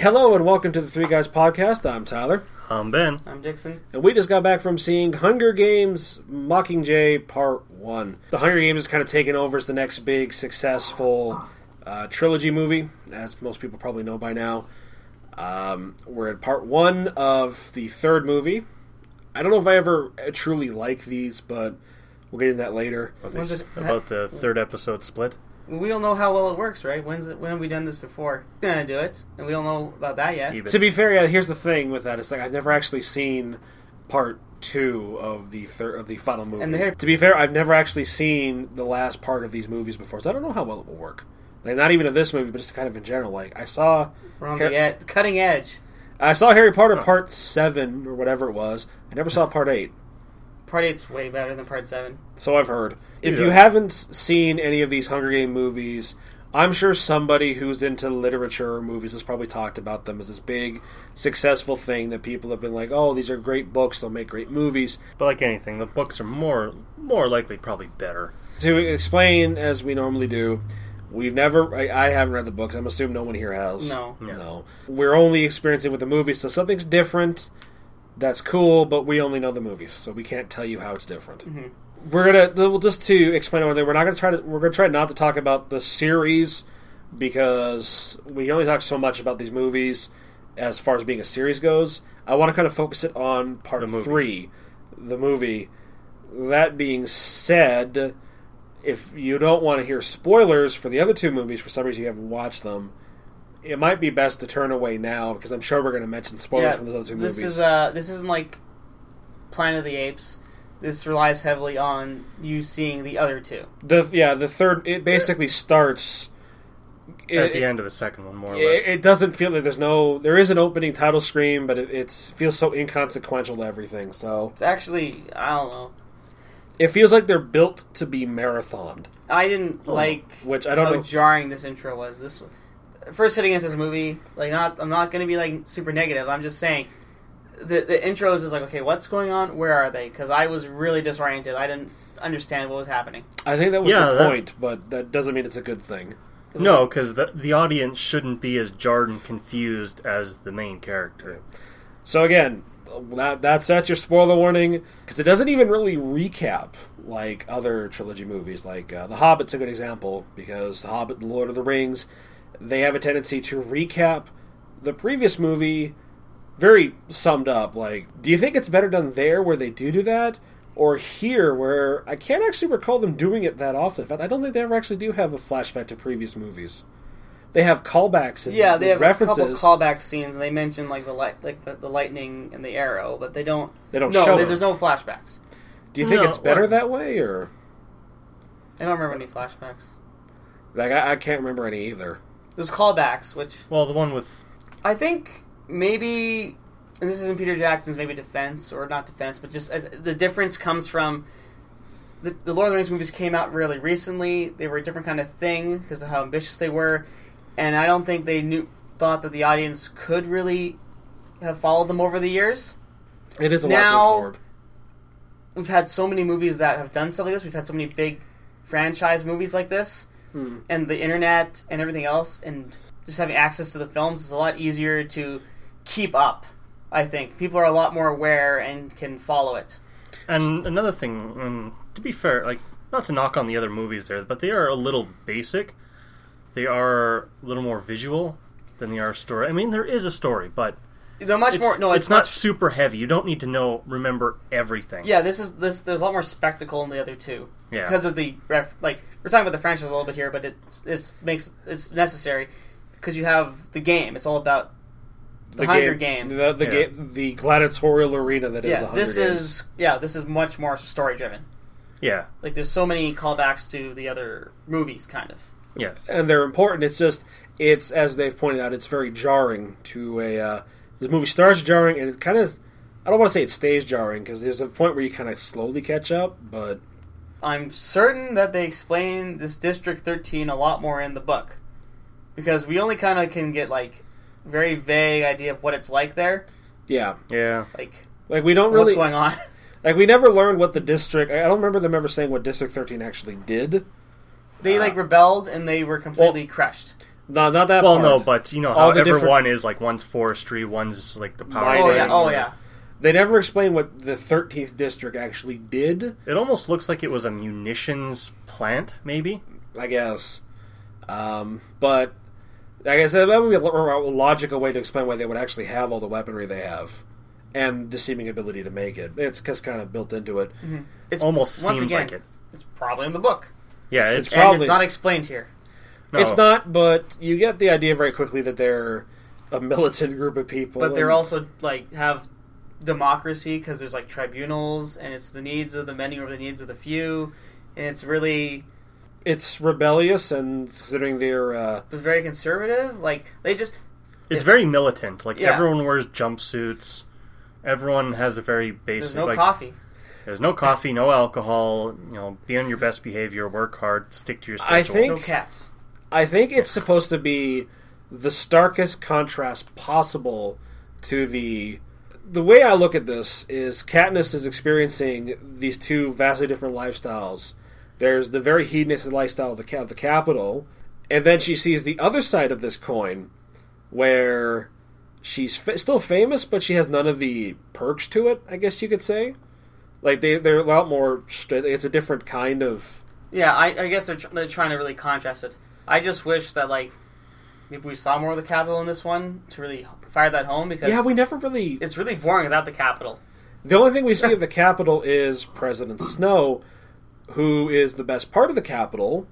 Hello and welcome to the Three Guys Podcast. I'm Tyler, I'm Ben. I'm Dixon. and we just got back from seeing Hunger Games Mockingjay Part 1. The Hunger Games is kind of taken over as the next big successful uh, trilogy movie, as most people probably know by now. Um, we're at part one of the third movie. I don't know if I ever truly like these, but we'll get into that later. About, this- about the third episode split. We don't know how well it works, right? When's it, when have we done this before? Gonna do it, and we don't know about that yet. Even. To be fair, yeah, here's the thing with that: it's like I've never actually seen part two of the third of the final movie. And to be fair, I've never actually seen the last part of these movies before, so I don't know how well it will work. Like not even of this movie, but just kind of in general. Like I saw, We're on Here- the ed- cutting edge. I saw Harry Potter Oh. part seven or whatever it was. I never saw part eight. Part eight's way better than part seven. So I've heard. If Yeah. you haven't seen any of these Hunger Game movies, I'm sure somebody who's into literature or movies has probably talked about them as this big, successful thing that people have been like, "Oh, these are great books. They'll make great movies." But like anything, the books are more more likely probably better. To explain, as we normally do, we've never. I, I haven't read the books. I'm assuming no one here has. No. Yeah. No. We're only experiencing with the movies, so something's different. That's cool, but we only know the movies, so we can't tell you how it's different. Mhm. We're gonna well, just to explain one thing. We're not gonna try to. We're gonna try not to talk about the series because we only talk so much about these movies as far as being a series goes. I want to kind of focus it on part The three, the movie. That being said, if you don't want to hear spoilers for the other two movies, for some reason you haven't watched them, it might be best to turn away now because I'm sure we're going to mention spoilers yeah, from those other two this movies. is uh, this isn't like Planet of the Apes. This relies heavily on you seeing the other two. the yeah, the third. It basically starts At it, the end of the second one, more or less. It, it doesn't feel like there's no. There is an opening title screen, but it it's, feels so inconsequential to everything. So It's actually I don't know. it feels like they're built to be marathoned. I didn't like which I don't how know. jarring this intro was. This first hitting against this movie, like not I'm not gonna be like super negative. I'm just saying the the intros is like okay, what's going on? Where are they? Because I was really disoriented. I didn't understand what was happening. I think that was Yeah, the that- point, but that doesn't mean it's a good thing. Was- no, because the the audience shouldn't be as jarred and confused as the main character. So again, that, that's that's your spoiler warning because it doesn't even really recap like other trilogy movies. Like uh, The Hobbit's a good example because The Hobbit, and Lord of the Rings, they have a tendency to recap the previous movie very summed up. Like, do you think it's better done there where they do do that? Or here, where I can't actually recall them doing it that often. In fact, I don't think they ever actually do have a flashback to previous movies. They have callbacks and yeah, they have references. a couple of callback scenes, and they mention like the light, like the, the lightning and the arrow, but they don't. They don't no, show they- there's no flashbacks. Do you think No, it's better what- that way, or I don't remember any flashbacks. like I, I can't remember any either? There's callbacks, which Well, the one with I think maybe, and this isn't Peter Jackson's maybe defense or not defense, but just as, the difference comes from the, the Lord of the Rings movies came out really recently. They were a different kind of thing because of how ambitious they were, and I don't think they knew thought that the audience could really have followed them over the years. It is a lot Now- to absorb. We've had so many movies that have done stuff like this. We've had so many big franchise movies like this, Hmm. and the internet and everything else, and just having access to the films is a lot easier to keep up. I think people are a lot more aware and can follow it. and another thing. Um, to be fair, like not to knock on the other movies there, but they are a little basic. They are a little more visual than they are story. I mean, there is a story, but They're much it's, more. No, it's, it's, not much. super heavy. You don't need to know remember everything. Yeah, this is this. There's a lot more spectacle in the other two yeah. because of the ref. Like we're talking about the franchise a little bit here, but it's it's makes it's necessary because you have the game. It's all about the, Hunger Game. the the, Yeah. game, the gladiatorial arena that is the yeah, Hunger this Games. is yeah, this is much more story driven. yeah, Like there's so many callbacks to the other movies, kind of. yeah. and they're important. It's just it's as they've pointed out, it's very jarring to a. Uh, the movie starts jarring, and it kind of. I don't want to say it stays jarring because there's a point where you kind of slowly catch up, but I'm certain that they explain this District 13 a lot more in the book. Because we only kind of can get, like, very vague idea of what it's like there. yeah, Yeah. Like, like we don't really. what's going on. like we never learned what the district. I don't remember them ever saying what District 13 actually did. They, like, uh, rebelled and they were completely crushed. No, not that Well, part. no, but you know All how the different- everyone is like one's forestry, one's like the power. Mining. Oh yeah, oh yeah. They never explain what the 13th district actually did, It almost looks like it was a munitions plant, maybe. I guess. Um, but, like I said, that would be a lo- a logical way to explain why they would actually have all the weaponry they have. And the seeming ability to make it. It's just kind of built into it. It's Almost once seems again, like it. It's probably in the book, Yeah, it's, It's and Probably. it's not explained here. No. It's not, but you get the idea very quickly that they're a militant group of people. But they're also like have democracy because there's like tribunals, and it's the needs of the many or the needs of the few, and it's really It's rebellious, and considering their. Uh, but very conservative. Like they just It's very militant. Like Yeah. everyone wears jumpsuits. Everyone has a very there's basic. no like, coffee. There's no coffee, no alcohol. You know, be on your best behavior, work hard, stick to your schedule. I think- No cats. I think it's supposed to be the starkest contrast possible to the the way I look at this is Katniss is experiencing these two vastly different lifestyles. There's the very hedonistic lifestyle of the of the Capitol, and then she sees the other side of this coin, where she's still famous, but she has none of the perks to it. I guess you could say, like they they're a lot more. It's a different kind of. Yeah, I, I guess they're, tr- they're trying to really contrast it. I just wish that like maybe we saw more of the Capitol in this one to really fire that home because Yeah, we never really it's really boring without the Capitol. The only thing we see of the Capitol is President Snow, who is the best part of the Capitol.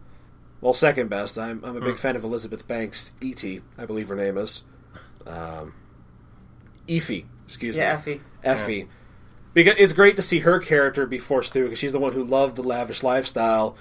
Well, second best. I'm, I'm a big fan of Elizabeth Banks, E.T., I believe her name is. Um, Effie, excuse Yeah, me. Effie. Effie. Because it's great to see her character be forced through because she's the one who loved the lavish lifestyle,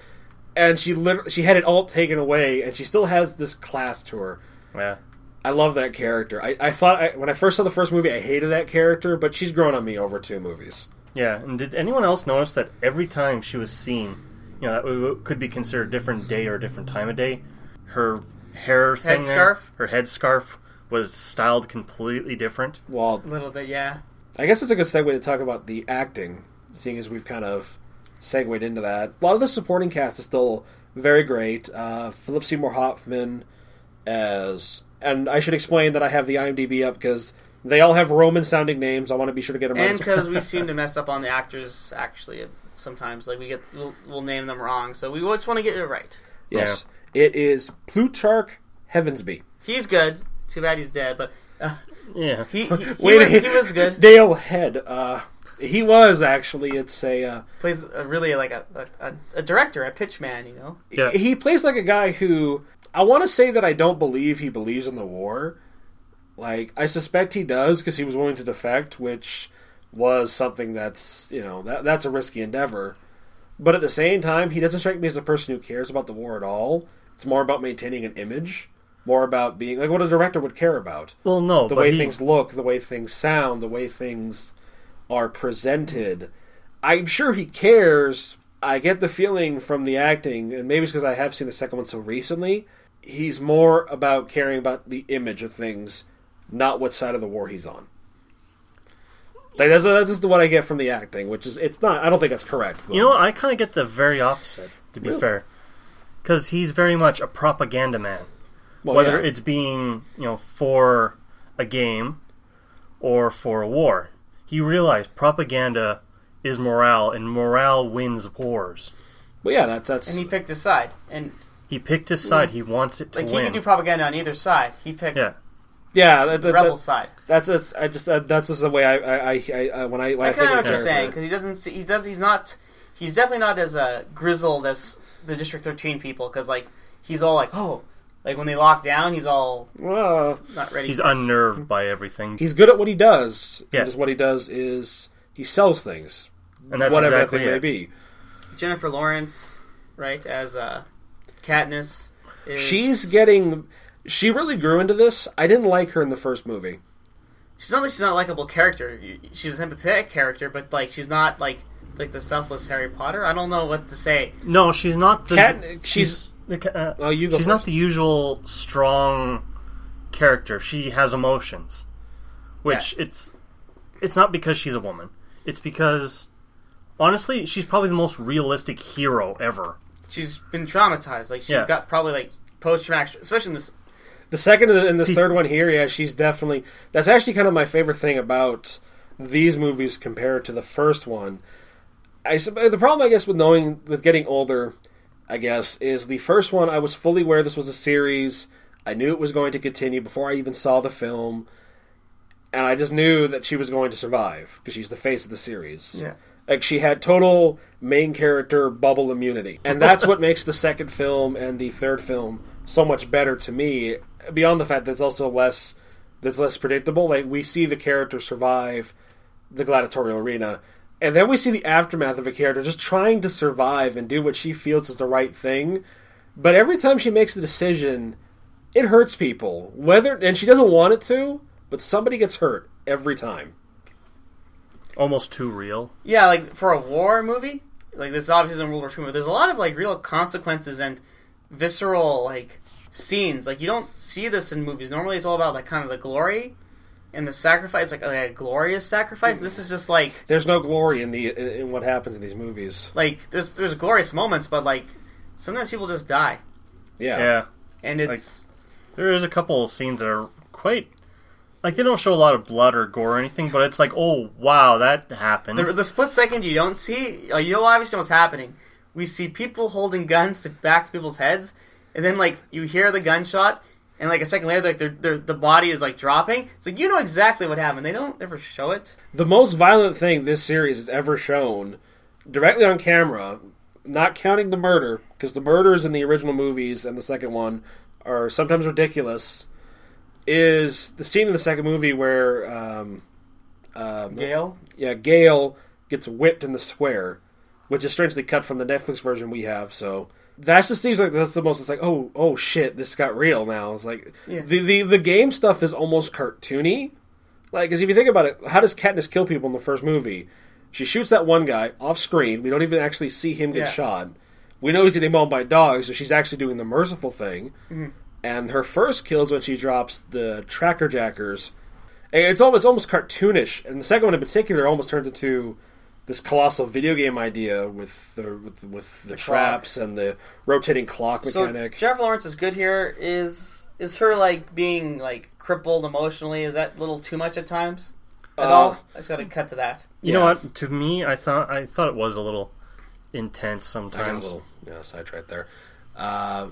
and she literally she had it all taken away, and she still has this class to her. Yeah. I love that character. I, I thought I, when I first saw the first movie, I hated that character, but she's grown on me over two movies. Yeah, and did anyone else notice that every time she was seen, you know, that w- could be considered a different day or a different time of day, her hair thing there, Headscarf? her headscarf was styled completely different. Well, A little bit, yeah. I guess it's a good segue to talk about the acting, seeing as we've kind of segued into that. A lot of the supporting cast is still very great. Uh, Philip Seymour Hoffman as, and I should explain that I have the IMDb up because they all have Roman-sounding names. I want to be sure to get them And because we seem to mess up on the actors, actually, sometimes like we get we'll, we'll name them wrong, so we just want to get it right. yes, it is Plutarch Heavensbee. He's good. Too bad he's dead, but uh, Yeah. he he, he, Wait, was, he was good. Dale Head. Uh, he was actually. It's a. Uh, Plays a, really like a, a, a director, a pitch man, you know. Yeah. he plays like a guy who I want to say that I don't believe he believes in the war. Like I suspect he does because he was willing to defect, which was something that's you know that that's a risky endeavor. But at the same time, he doesn't strike me as a person who cares about the war at all. It's more about maintaining an image, more about being like what a director would care about Well, no, the but way he, things look, the way things sound, the way things are presented. I'm sure he cares. I get the feeling from the acting, and maybe it's because I have seen the second one so recently. He's more about caring about the image of things, not what side of the war he's on. Like that's that's just what I get from the acting, which is it's not. I don't think that's correct. but- You know what? I kind of get the very opposite, to be Really? fair. Because he's very much a propaganda man. well, Whether yeah. it's being, you know, for a game or for a war. He realized propaganda is morale, and morale wins wars. well, yeah, that's that's And he picked his side, and He picked his side. He wants it to win. like he win. could do propaganda on either side. He picked yeah. yeah. That, that, rebel that- side. that's just I just that, that's just the way I I, I, I, I when I when I, I think kind of know what you're saying because he doesn't. See, he does. He's not. He's definitely not as uh, grizzled as the District 13 people because like he's all like oh like when they lock down he's all Well, not ready. He's unnerved by everything. he's good at what he does. Yeah. And just what he does is he sells things, And that's whatever exactly that thing may be. Jennifer Lawrence, right as uh, Katniss. Is, She's getting. She really grew into this. I didn't like her in the first movie. She's not that she's not a likable character. She's a empathetic character, but like she's not like like the selfless Harry Potter. I don't know what to say. No, she's not the. Cat- she's. she's- the ca- uh, Oh, you go she's not the usual strong character. She has emotions, which it's it's not because she's a woman. It's because honestly, she's probably the most realistic hero ever. She's been traumatized. Like she's Yeah. got probably like post traumatic, especially in this The second and this third one here, yeah, she's definitely. That's actually kind of my favorite thing about these movies compared to the first one. I the problem, I guess, with knowing with getting older, I guess, is the first one. I was fully aware this was a series. I knew it was going to continue before I even saw the film, and I just knew that she was going to survive because she's the face of the series. Yeah. Like she had total main character bubble immunity. And that's what makes the second film and the third film so much better to me, beyond the fact that it's also less that's less predictable. Like we see the character survive the gladiatorial arena. And then we see the aftermath of a character just trying to survive and do what she feels is the right thing. But every time she makes the decision, it hurts people. Whether and she doesn't want it to, but somebody gets hurt every time. Almost too real. Yeah, like for a war movie, like this obviously isn't World War II movie. There's a lot of like real consequences and visceral like scenes. Like you don't see this in movies. Normally, it's all about like kind of the glory and the sacrifice, like a, glorious sacrifice. This is just like There's no glory in the in, in what happens in these movies. like there's there's glorious moments, but like sometimes people just die, Yeah. Yeah. and it's There is a couple of scenes that are quite like they don't show a lot of blood or gore or anything, but it's like, oh wow, that happened. the, the split second you don't see. Uh, you know obviously know what's happening. We see people holding guns to back people's heads, and then like you hear the gunshot, and like a second later, like their their the body is like dropping. It's like you know exactly what happened. They don't ever show it. The most violent thing this series has ever shown, directly on camera, not counting the murder, because the murders in the original movies and the second one are sometimes ridiculous, is the scene in the second movie where, um, um, Gale. yeah, Gale gets whipped in the square, which is strangely cut from the Netflix version we have. So that just seems like that's the most. It's like, oh, oh shit, this got real now. It's like Yeah. the, the the game stuff is almost cartoony. Like, because if you think about it, how does Katniss kill people in the first movie? She shoots that one guy off screen. We don't even actually see him get Yeah. shot. We know he's getting mauled by dogs, so she's actually doing the merciful thing. Mm-hmm. And her first kill is when she drops the tracker jackers. And it's almost almost cartoonish, and the second one in particular almost turns into this colossal video game idea with the with, with the, The traps and the rotating clock mechanic. So mechanic. Jennifer Lawrence is good here. Is is her like being like crippled emotionally? Is that a little too much at times? At Uh, all? I just got to cut to that. you know what? To me, I thought I thought it was a little intense I got a sometimes. little yeah, sidetracked there. Uh,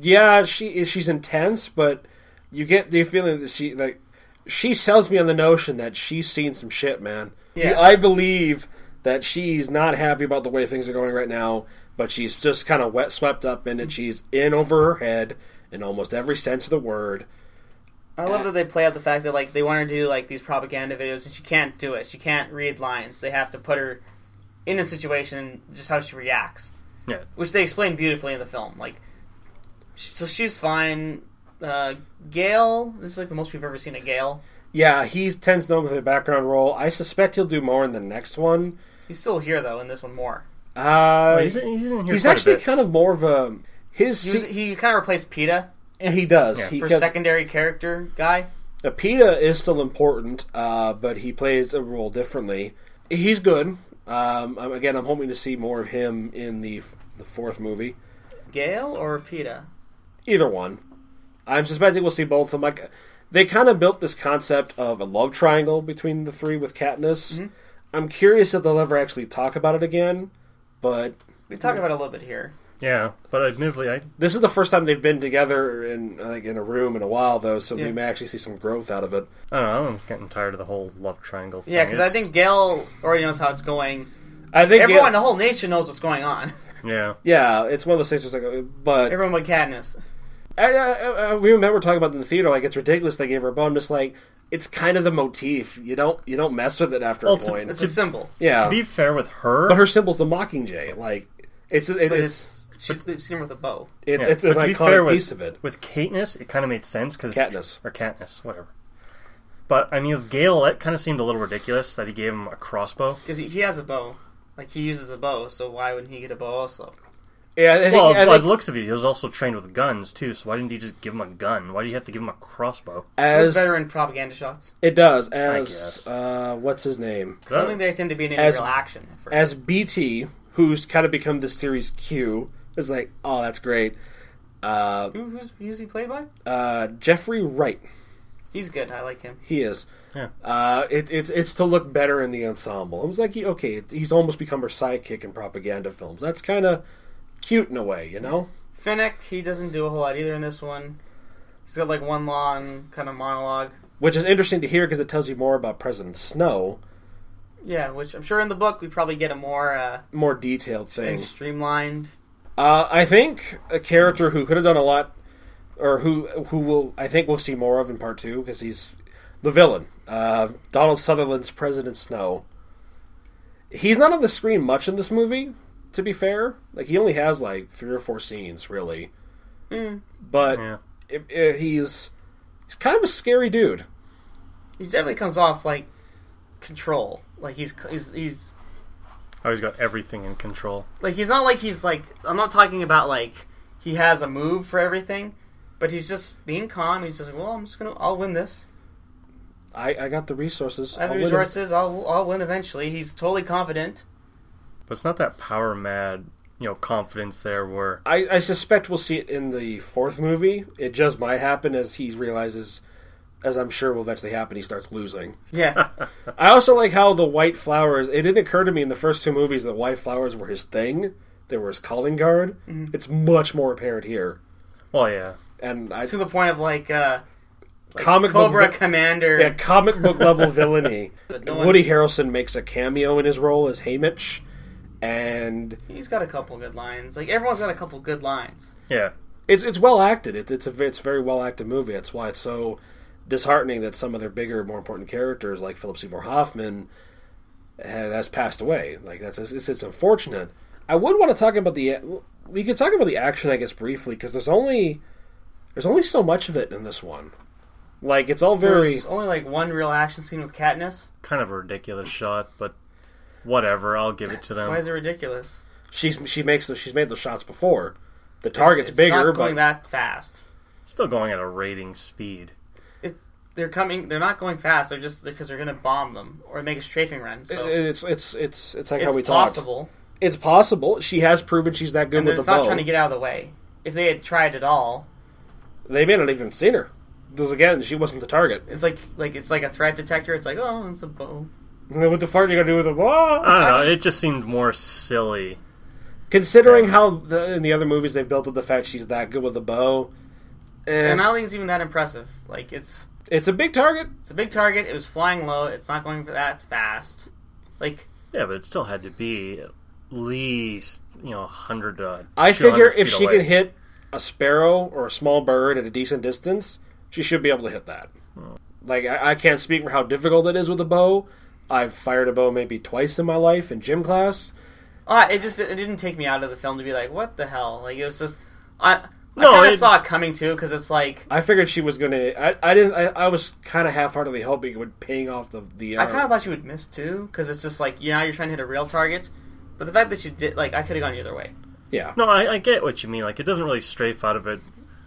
yeah, she she's intense, but you get the feeling that she like she sells me on the notion that she's seen some shit, man. Yeah. I believe that she's not happy about the way things are going right now, but she's just kind of wet swept up in it. She's in over her head in almost every sense of the word. I love that they play out the fact that like they want her to do like these propaganda videos and she can't do it. She can't read lines. They have to put her in a situation just how she reacts, Yeah. which they explain beautifully in the film. Like, so she's fine. Uh, Gale, this is like the most we've ever seen a Gale. Yeah, he tends known with a background role. I suspect he'll do more in the next one. He's still here though in this one more. Uh, Well, he's, he's in here he's quite a actually bit. kind of more of a his. He, was, he kind of replaced Peeta And he does. Yeah. he, for 'cause- secondary character guy. uh, Peeta is still important, uh, but he plays a role differently. He's good. Um, again, I'm hoping to see more of him in the the fourth movie. Gale or Peeta? Either one. I'm suspecting we'll see both of them. Like, they kind of built this concept of a love triangle between the three with Katniss. Mm-hmm. I'm curious if they'll ever actually talk about it again, but We talked about it a little bit here. Yeah, but admittedly, I this is the first time they've been together in like in a room in a while, though. So Yeah. we may actually see some growth out of it. I don't know. I'm getting tired of the whole love triangle. Thing. Yeah, because I It's- think Gale already knows how it's going. I think Everyone, it- the whole nation knows what's going on. yeah, yeah, it's one of those things. Where it's like, uh, but Everyone but Katniss. I, I, I, we remember talking about it in the theater. Like it's ridiculous they gave her a bone. Just like it's kind of the motif. You don't you don't mess with it after Well, a it's a- point. It's a symbol. yeah, to be fair with her, but her symbol's the Mockingjay. Like it's it, it's it's, she's they've seen her with a bow. it's, Yeah, it's an be iconic fair with- piece of it. with Katniss, it kind of made sense because Katniss. or Katniss, whatever. But I mean, with Gale, that kind of seemed a little ridiculous that he gave him a crossbow. Because he, he has a bow. Like, he uses a bow, so why wouldn't he get a bow also? Yeah, I think, Well, I by think the looks of it, he was also trained with guns too. So why didn't he just give him a gun? Why do you have to give him a crossbow? as better in propaganda shots. it does guess. as uh, what's his name Because I don't think they tend to be in any As- real action. At first. as Beetee, who's kind of become the series Q, is like, oh, that's great. Uh, Who, who's, who's he played by? uh, Jeffrey Wright. He's good. I like him. He is. Yeah. Uh, it, it's it's to look better in the ensemble. It was like, he, okay, he's almost become her sidekick in propaganda films. That's kind of cute in a way, you know? Finnick, he doesn't do a whole lot either in this one. He's got like one long kind of monologue. Which is interesting to hear because it tells you more about President Snow, Yeah, which I'm sure in the book we probably get a more uh, more detailed thing. streamlined. Uh, I think a character who could have done a lot, or who who will I think we'll see more of in part two because he's the villain, uh, Donald Sutherland's President Snow. He's not on the screen much in this movie. To be fair, like he only has like three or four scenes really, Mm. but Yeah. it, it- he's he's kind of a scary dude. He definitely comes off like control. Like he's he's he's Oh, he's got everything in control. like he's not like he's like I'm not talking about like he has a move for everything, but he's just being calm. He's just like, well, I'm just gonna I'll win this. I, I got the resources. I have the I'll win it. resources. I'll I'll win eventually. He's totally confident. But it's not that power mad, you know, confidence there where I, I suspect we'll see it in the fourth movie. It just might happen as he realizes, as I'm sure will eventually happen, he starts losing. Yeah, I also like how the white flowers. It didn't occur to me in the first two movies that white flowers were his thing. They were his calling card. Mm-hmm. It's much more apparent here, well yeah. and I to the point of like uh, like Comic book Cobra vi- Commander. yeah, comic book level villainy. But no one- Woody Harrelson makes a cameo in his role as Haymitch, and He's got a couple good lines. Like everyone's got a couple good lines. Yeah. it's it's well acted. It, it's a it's a very well acted movie. That's why it's so disheartening that some of their bigger, more important characters, like Philip Seymour Hoffman, has, has passed away. Like that's it's, it's unfortunate. I would want to talk about the we could talk about the action, I guess, briefly because there's only there's only so much of it in this one. Like it's all very There's only like one real action scene with Katniss. Kind of a ridiculous shot, but whatever, I'll give it to them. Why is it ridiculous? she's she makes the, she's made those shots before. The target's it's, it's bigger, not going but that fast. Still going at a rating speed. It's they're coming. They're not going fast. They're just because they're going to bomb them or make a strafing run. So it's it's it's it's like it's how we talked. It's possible. It's possible. She has proven she's that good And with they're the not bow. trying to get out of the way. If they had tried at all, They may not even seen her. Because again, she wasn't the target. it's like like it's like a threat detector. It's like oh, it's a bow. What the fuck are you gonna do with a I bow? I don't know, it just seemed more silly. Considering how the, in the other movies they've built up the fact she's that good with a bow, And and I don't think it's even that impressive. Like it's it's a big target. it's a big target. It was flying low. It's not going for that fast. Like Yeah, but it still had to be at least, you know, 100 to I 200 figure if feet she away. can hit a sparrow or a small bird at a decent distance, she should be able to hit that. Hmm. Like I, I can't speak for how difficult it is with a bow. I've fired a bow maybe twice in my life in gym class. Uh, it just it didn't take me out of the film to be like, what the hell? Like it was just I No, I kind of saw it coming too because it's like I figured she was gonna. I, I didn't. I, I was kind of half-heartedly hoping it would paying off the the. I uh, kind of thought she would miss too because it's just like you know you're trying to hit a real target, but the fact that she did like I could have gone either way. yeah. No, I, I get what you mean. Like, it doesn't really strafe out of it,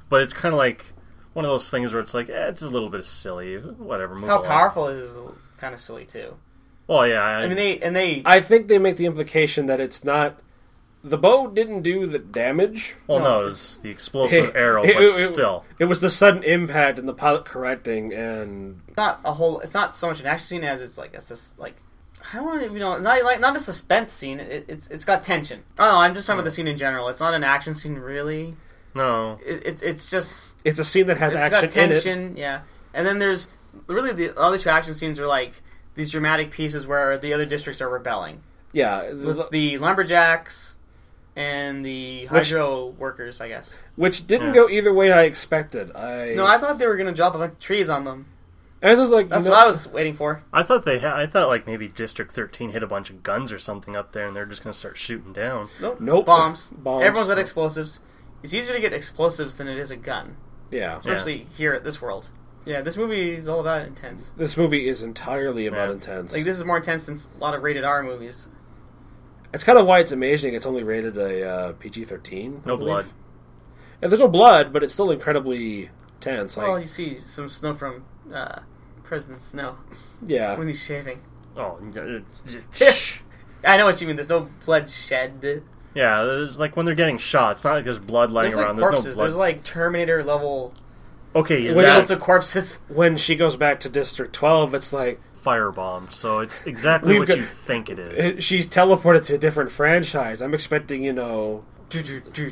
but it's kind of like one of those things where it's like, eh, it's a little bit silly. Whatever. Move How along. powerful is kind of silly too. Well, yeah. I, I mean they and they I think they make the implication that it's not. The bow didn't do the damage. well, no, no, it was the explosive arrow, It- but it- it- still. It was the sudden impact and the pilot correcting, and it's not a whole. It's not so much an action scene as it's like a just like I don't want to you know not like not a suspense scene. It, it's it's got tension. Oh, I'm just talking about the scene in general. It's not an action scene really. No. It, it, it's just it's a scene that has it's action got in it. tension, yeah. And then there's really the other two action scenes are like these dramatic pieces where the other districts are rebelling Yeah, with the lumberjacks and the Which- hydro workers, I guess. which didn't Yeah. go either way I expected. I No, I thought they were gonna drop a bunch of trees on them. I was just like, That's you know, what I was waiting for. I thought they had. I thought like maybe District 13 hit a bunch of guns or something up there, and they're just gonna start shooting down. Nope. Nope. Bombs. Bombs. Everyone's got explosives. It's easier to get explosives than it is a gun, Yeah, especially here at this world. Yeah, this movie is all about intense. this movie is entirely about Yeah. intense. Like this is more intense than a lot of rated R movies. It's kind of why it's amazing. It's only rated a uh, PG thirteen. No blood. And there's no blood, but it's still incredibly tense. Like, well, you see some snow from uh, President Snow yeah, when he's shaving. Oh, it- I know what you mean. There's no blood shed. Yeah, it's like when they're getting shot. It's not like there's blood lying There's like around. corpses. there's no There's like Terminator level okay, Which that fields of corpses. When she goes back to District 12, it's like firebombed. So it's exactly what got- you think it is. she's teleported to a different franchise. I'm expecting, you know, do do do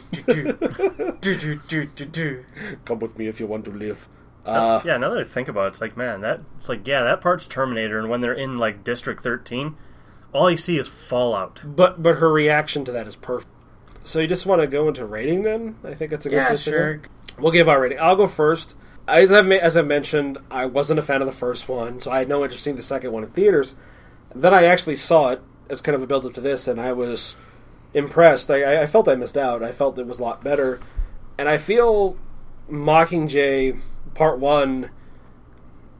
do do do do do. come with me if you want to live. Uh, yeah, now that I think about it, it's like, man, that it's like, yeah, that part's Terminator, and when they're in like District 13, all you see is Fallout. But but her reaction to that is perfect. So you just want to go into rating then? I think it's a good Yeah, place to sure. We'll give our rating. I'll go first. As I mentioned, I wasn't a fan of the first one, so I had no interest in the second one in theaters. Then I actually saw it as kind of a build up to this, and I was impressed. I- I felt I missed out. I felt it was a lot better, and I feel Mockingjay Part One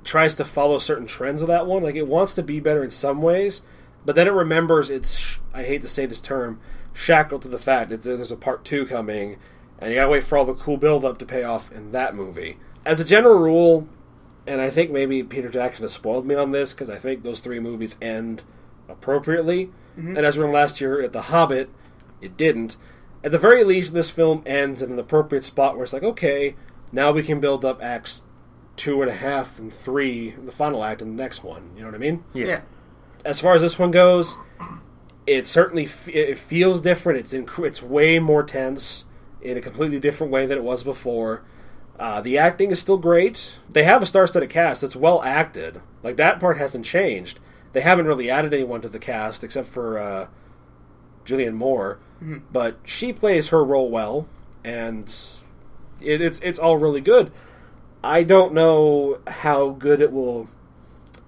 tries to follow certain trends of that one. Like it wants to be better in some ways, but then it remembers it's. I hate to say this term, shackled to the fact that there's a Part Two coming, and you gotta wait for all the cool build up to pay off in that movie. As a general rule, and I think maybe Peter Jackson has spoiled me on this because I think those three movies end appropriately. Mm-hmm. And as we learned last year at The Hobbit, it didn't. At the very least, this film ends in an appropriate spot where it's like, okay, now we can build up acts two and a half and three, the final act, and the next one. You know what I mean? Yeah. Yeah. as far as this one goes, it certainly f- it feels different. It's inc- it's way more tense in a completely different way than it was before. Uh, the acting is still great. They have a star-studded cast that's well acted. Like that part hasn't changed. They haven't really added anyone to the cast except for uh, Julianne Moore, but she plays her role well, and it, it's it's all really good. I don't know how good it will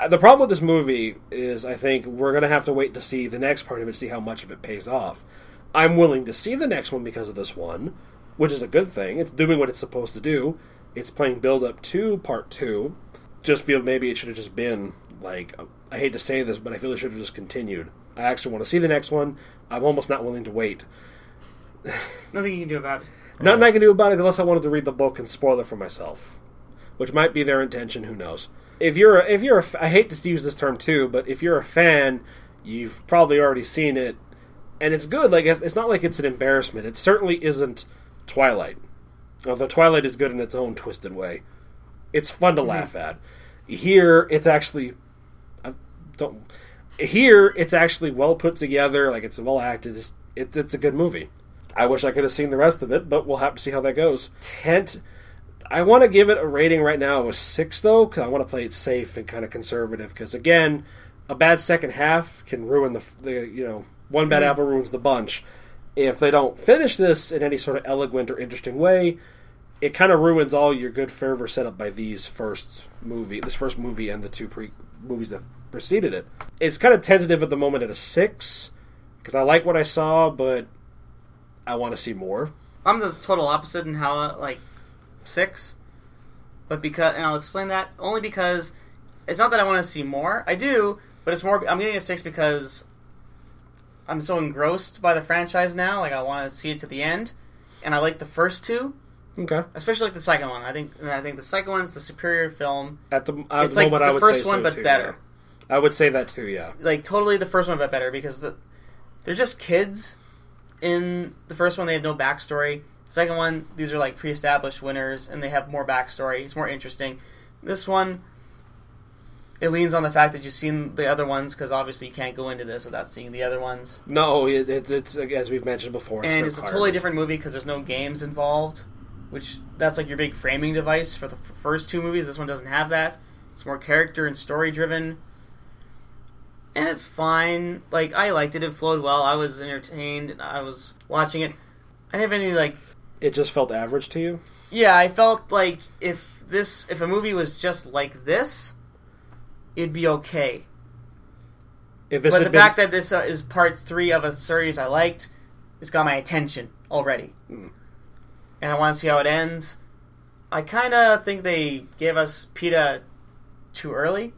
uh, the problem with this movie is I think we're going to have to wait to see the next part of it, see how much of it pays off. I'm willing to see the next one because of this one, which is a good thing. It's doing what it's supposed to do. It's playing build up to part two. Just feel maybe it should have just been like I hate to say this, but I feel it should have just continued. I actually want to see the next one. I'm almost not willing to wait. Nothing you can do about it. Nothing I can do about it unless I wanted to read the book and spoil it for myself, which might be their intention. Who knows? If you're a, if you're a, I hate to use this term too, but if you're a fan, you've probably already seen it, and it's good. Like it's, not like it's an embarrassment. It certainly isn't Twilight, although Twilight is good in its own twisted way. It's fun to mm-hmm. laugh at. Here, it's actually I don't. Here, it's actually well put together. Like it's well acted. It's, it's, it's a good movie. I wish I could have seen the rest of it, but we'll have to see how that goes. Tent. I want to give it a rating right now of a six, though, because I want to play it safe and kind of conservative. Because again, a bad second half can ruin the, the you know one bad mm-hmm. apple ruins the bunch. If they don't finish this in any sort of eloquent or interesting way, it kind of ruins all your good fervor set up by these first movie, this first movie, and the two pre movies that preceded it. It's kind of tentative at the moment at a six because I like what I saw, but I want to see more. I'm the total opposite in how like six, but because and I'll explain that only because it's not that I want to see more. I do, but it's more. I'm getting a six because I'm so engrossed by the franchise now. Like I want to see it to the end, and I like the first two, Okay. especially like the second one. I think I think the second one's the superior film. At the, at It's the like moment, I the would first say one, so, but too, better. yeah. I would say that too. Yeah. Like totally the first one, but better because the they're just kids. In the first one, they have no backstory. The second one, these are like pre-established winners, and they have more backstory. It's more interesting. This one, it leans on the fact that you've seen the other ones because obviously you can't go into this without seeing the other ones. No, it, it, it's as we've mentioned before. It's and it's a totally different movie because there's no games involved, which that's like your big framing device for the f- first two movies. This one doesn't have that. It's more character and story driven, and it's fine. Like I liked it; it flowed well. I was entertained. I was watching it. I didn't have any like. It just felt average to you. Yeah, I felt like if this if a movie was just like this, it'd be okay. If this but the been, fact that this uh, is part three of a series I liked, it's got my attention already, Hmm. and I want to see how it ends. I kind of think they gave us Peeta too early.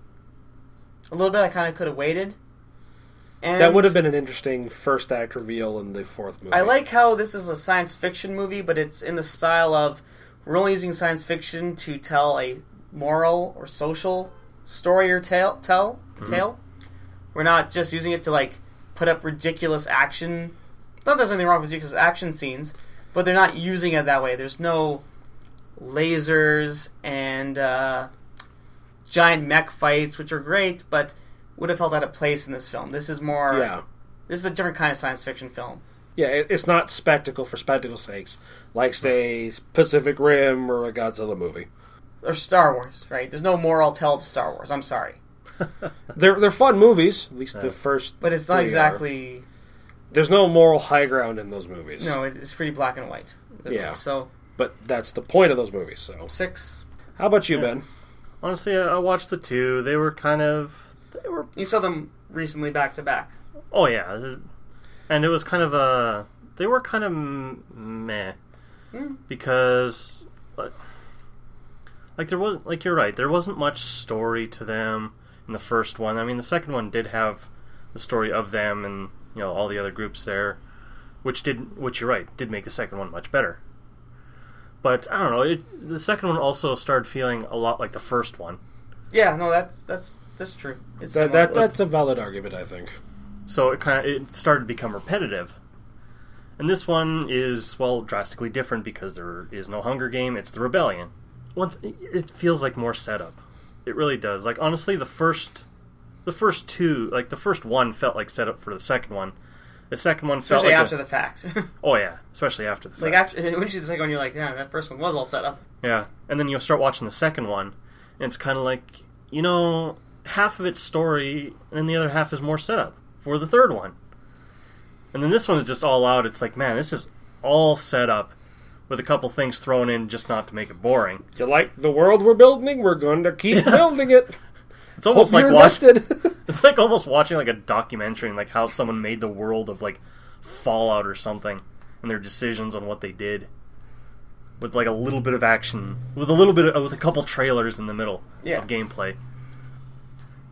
A little bit. I kind of could have waited. And that would have been an interesting first act reveal in the fourth movie. I like how this is a science fiction movie, but it's in the style of we're only using science fiction to tell a moral or social story or tale. Tell tale. We're not just using it to like put up ridiculous action not there's anything wrong with because action scenes, but they're not using it that way. There's no lasers and uh, giant mech fights, which are great, but would have felt out of place in this film. This is more. Yeah. This is a different kind of science fiction film. Yeah, it, it's not spectacle for spectacle's sakes, like say Pacific Rim or a Godzilla movie. Or Star Wars, right? There's no moral tell to Star Wars. I'm sorry, They're they're fun movies, at least Yeah. the first. but it's three not are. exactly. There's no moral high ground in those movies. No, it- it's pretty black and white. Yeah. So but that's the point of those movies. So, six. how about you, Yeah. Ben? Honestly, I, I watched the two. They were kind of they were You saw them recently back to back. oh yeah, and it was kind of a they were kind of m- meh Hmm. because like, like there wasn't like you're right there wasn't much story to them in the first one. I mean the second one did have the story of them and you know all the other groups there, which did which you're right did make the second one much better. But I don't know. It, the second one also started feeling a lot like the first one. Yeah, no, that's that's that's true. It's That, that that's a valid argument, I think. So it kind of it started to become repetitive. And this one is well drastically different because there is no Hunger Game. It's the Rebellion. Once it- feels like more setup. It really does. Like honestly, the first, the first two, like the first one felt like setup for the second one. The second one felt especially like after a, the fact. oh yeah, especially after the fact. like after when you see the second one, you're like, yeah, that first one was all set up. Yeah, and then you'll start watching the second one, and it's kind of like you know half of it's story, and then the other half is more setup for the third one. And then this one is just all out. It's like, man, this is all set up with a couple things thrown in just not to make it boring. You like the world we're building? We're going to keep building it. It's almost Hope like watching. It's like almost watching like a documentary and like how someone made the world of like Fallout or something, and their decisions on what they did. With like a little bit of action, with a little bit of, with a couple trailers in the middle Yeah. of gameplay.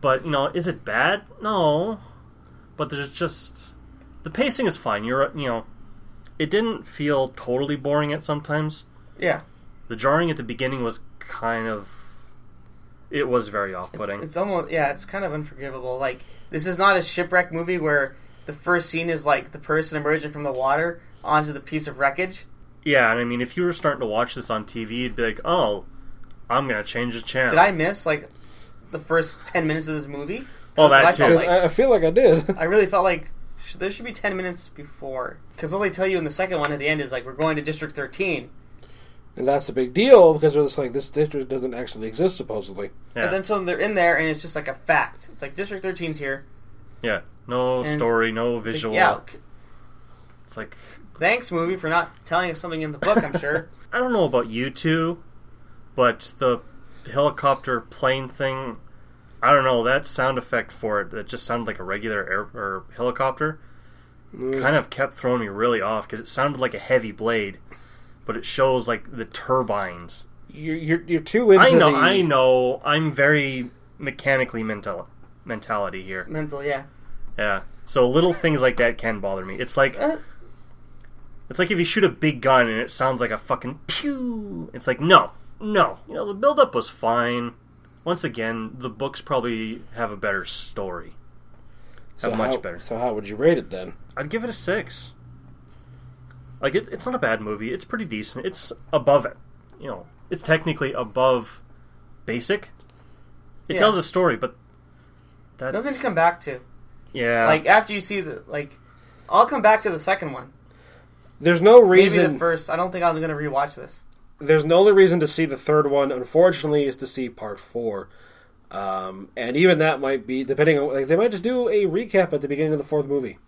But you know, is it bad? No, but there's just the pacing is fine. You're you know, it didn't feel totally boring at sometimes. Yeah, The jarring at the beginning was kind of, it was very it's, off-putting. it's almost yeah, it's kind of unforgivable. Like this is not a shipwreck movie where the first scene is like the person emerging from the water onto the piece of wreckage. Yeah, and I mean, if you were starting to watch this on TV, you'd be like, "Oh, I'm gonna change the channel." Did I miss like the first ten minutes of this movie? Oh, That's that I too. felt 'Cause like. I, I feel like I did. I really felt like sh- there should be 10 minutes before. Because all they tell you in the second one at the end is like, we're going to District 13. And that's a big deal because it's like this district doesn't actually exist supposedly. Yeah, And then so they're in there and it's just like a fact. It's like District 13's here. yeah. No And story, no It's like, visual. yeah, c- It's like thanks, movie, for not telling us something in the book, I'm sure. I don't know about you two, but the helicopter plane thing, I don't know that sound effect for it that just sounded like a regular air or helicopter. Mm. Kind of kept throwing me really off because it sounded like a heavy blade, but it shows like the turbines. You're, you're you're too into I know, the. I know. I'm very mechanically mental mentality here. Mental, yeah. Yeah. So little things like that can bother me. It's like Uh, it's like if you shoot a big gun and it sounds like a fucking pew. It's like no, no. You know the buildup was fine. Once again, the books probably have a better story. so have much how, better. So how would you rate it then? I'd give it a six. Like it, it's not a bad movie. It's pretty decent. It's above it. You know, it's technically above basic. It Yeah. tells a story, but that's nothing to come back to. yeah. Like, after you see the, like, I'll come back to the second one. There's no Maybe reason. the first. I don't think I'm going to rewatch this. There's no only reason to see the third one. Unfortunately, is to see part four. Um, and even that might be depending on like they might just do a recap at the beginning of the fourth movie.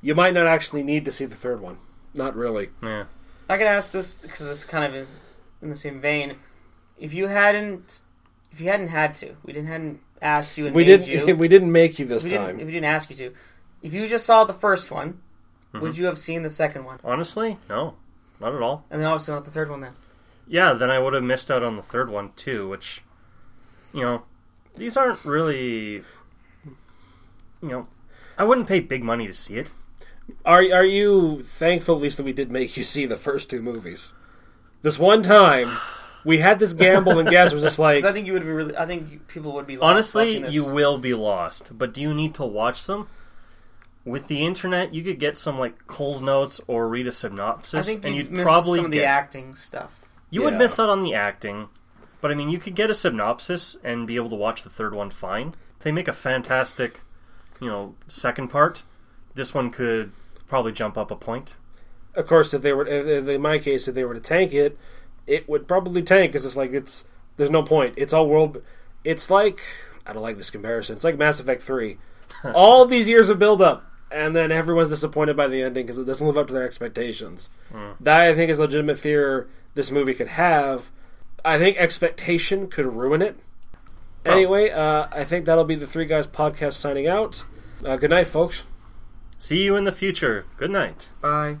You might not actually need to see the third one. Not really. yeah. I could ask this because this kind of is in the same vein. If you hadn't, if you hadn't had to, we didn't hadn't asked you and we made didn't. you. we didn't make you this if time. if we didn't ask you to, if you just saw the first one, Mm-hmm. would you have seen the second one, Honestly, no, not at all. and then obviously not the third one? Then Yeah, then I would have missed out on the third one too, which, you know, these aren't really, you know, I wouldn't pay big money to see it. Are are you thankful at least that we did make you see the first two movies? This one time, we had this gamble and guess was just like 'Cause I think you would be really. I think people would be lost Honestly, this. you will be lost, but do you need to watch them? with the internet, you could get some like Coles Notes or read a synopsis, I think and you'd you'd miss probably some of the get- acting stuff. You would miss out on the acting, but I mean, you could get a synopsis and be able to watch the third one fine. If they make a fantastic, you know, second part, this one could probably jump up a point. Of course, if they were, if, in my case, if they were to tank it, it would probably tank because it's like it's there's no point. It's all world. It's like I don't like this comparison. It's like Mass Effect Three. all these years of build up, and then everyone's disappointed by the ending because it doesn't live up to their expectations. Hmm. That I think is legitimate fear this movie could have. I think expectation could ruin it. Anyway, uh, I think that'll be the Three Guys podcast signing out. Uh, good night, folks. See you in the future. Good night. Bye.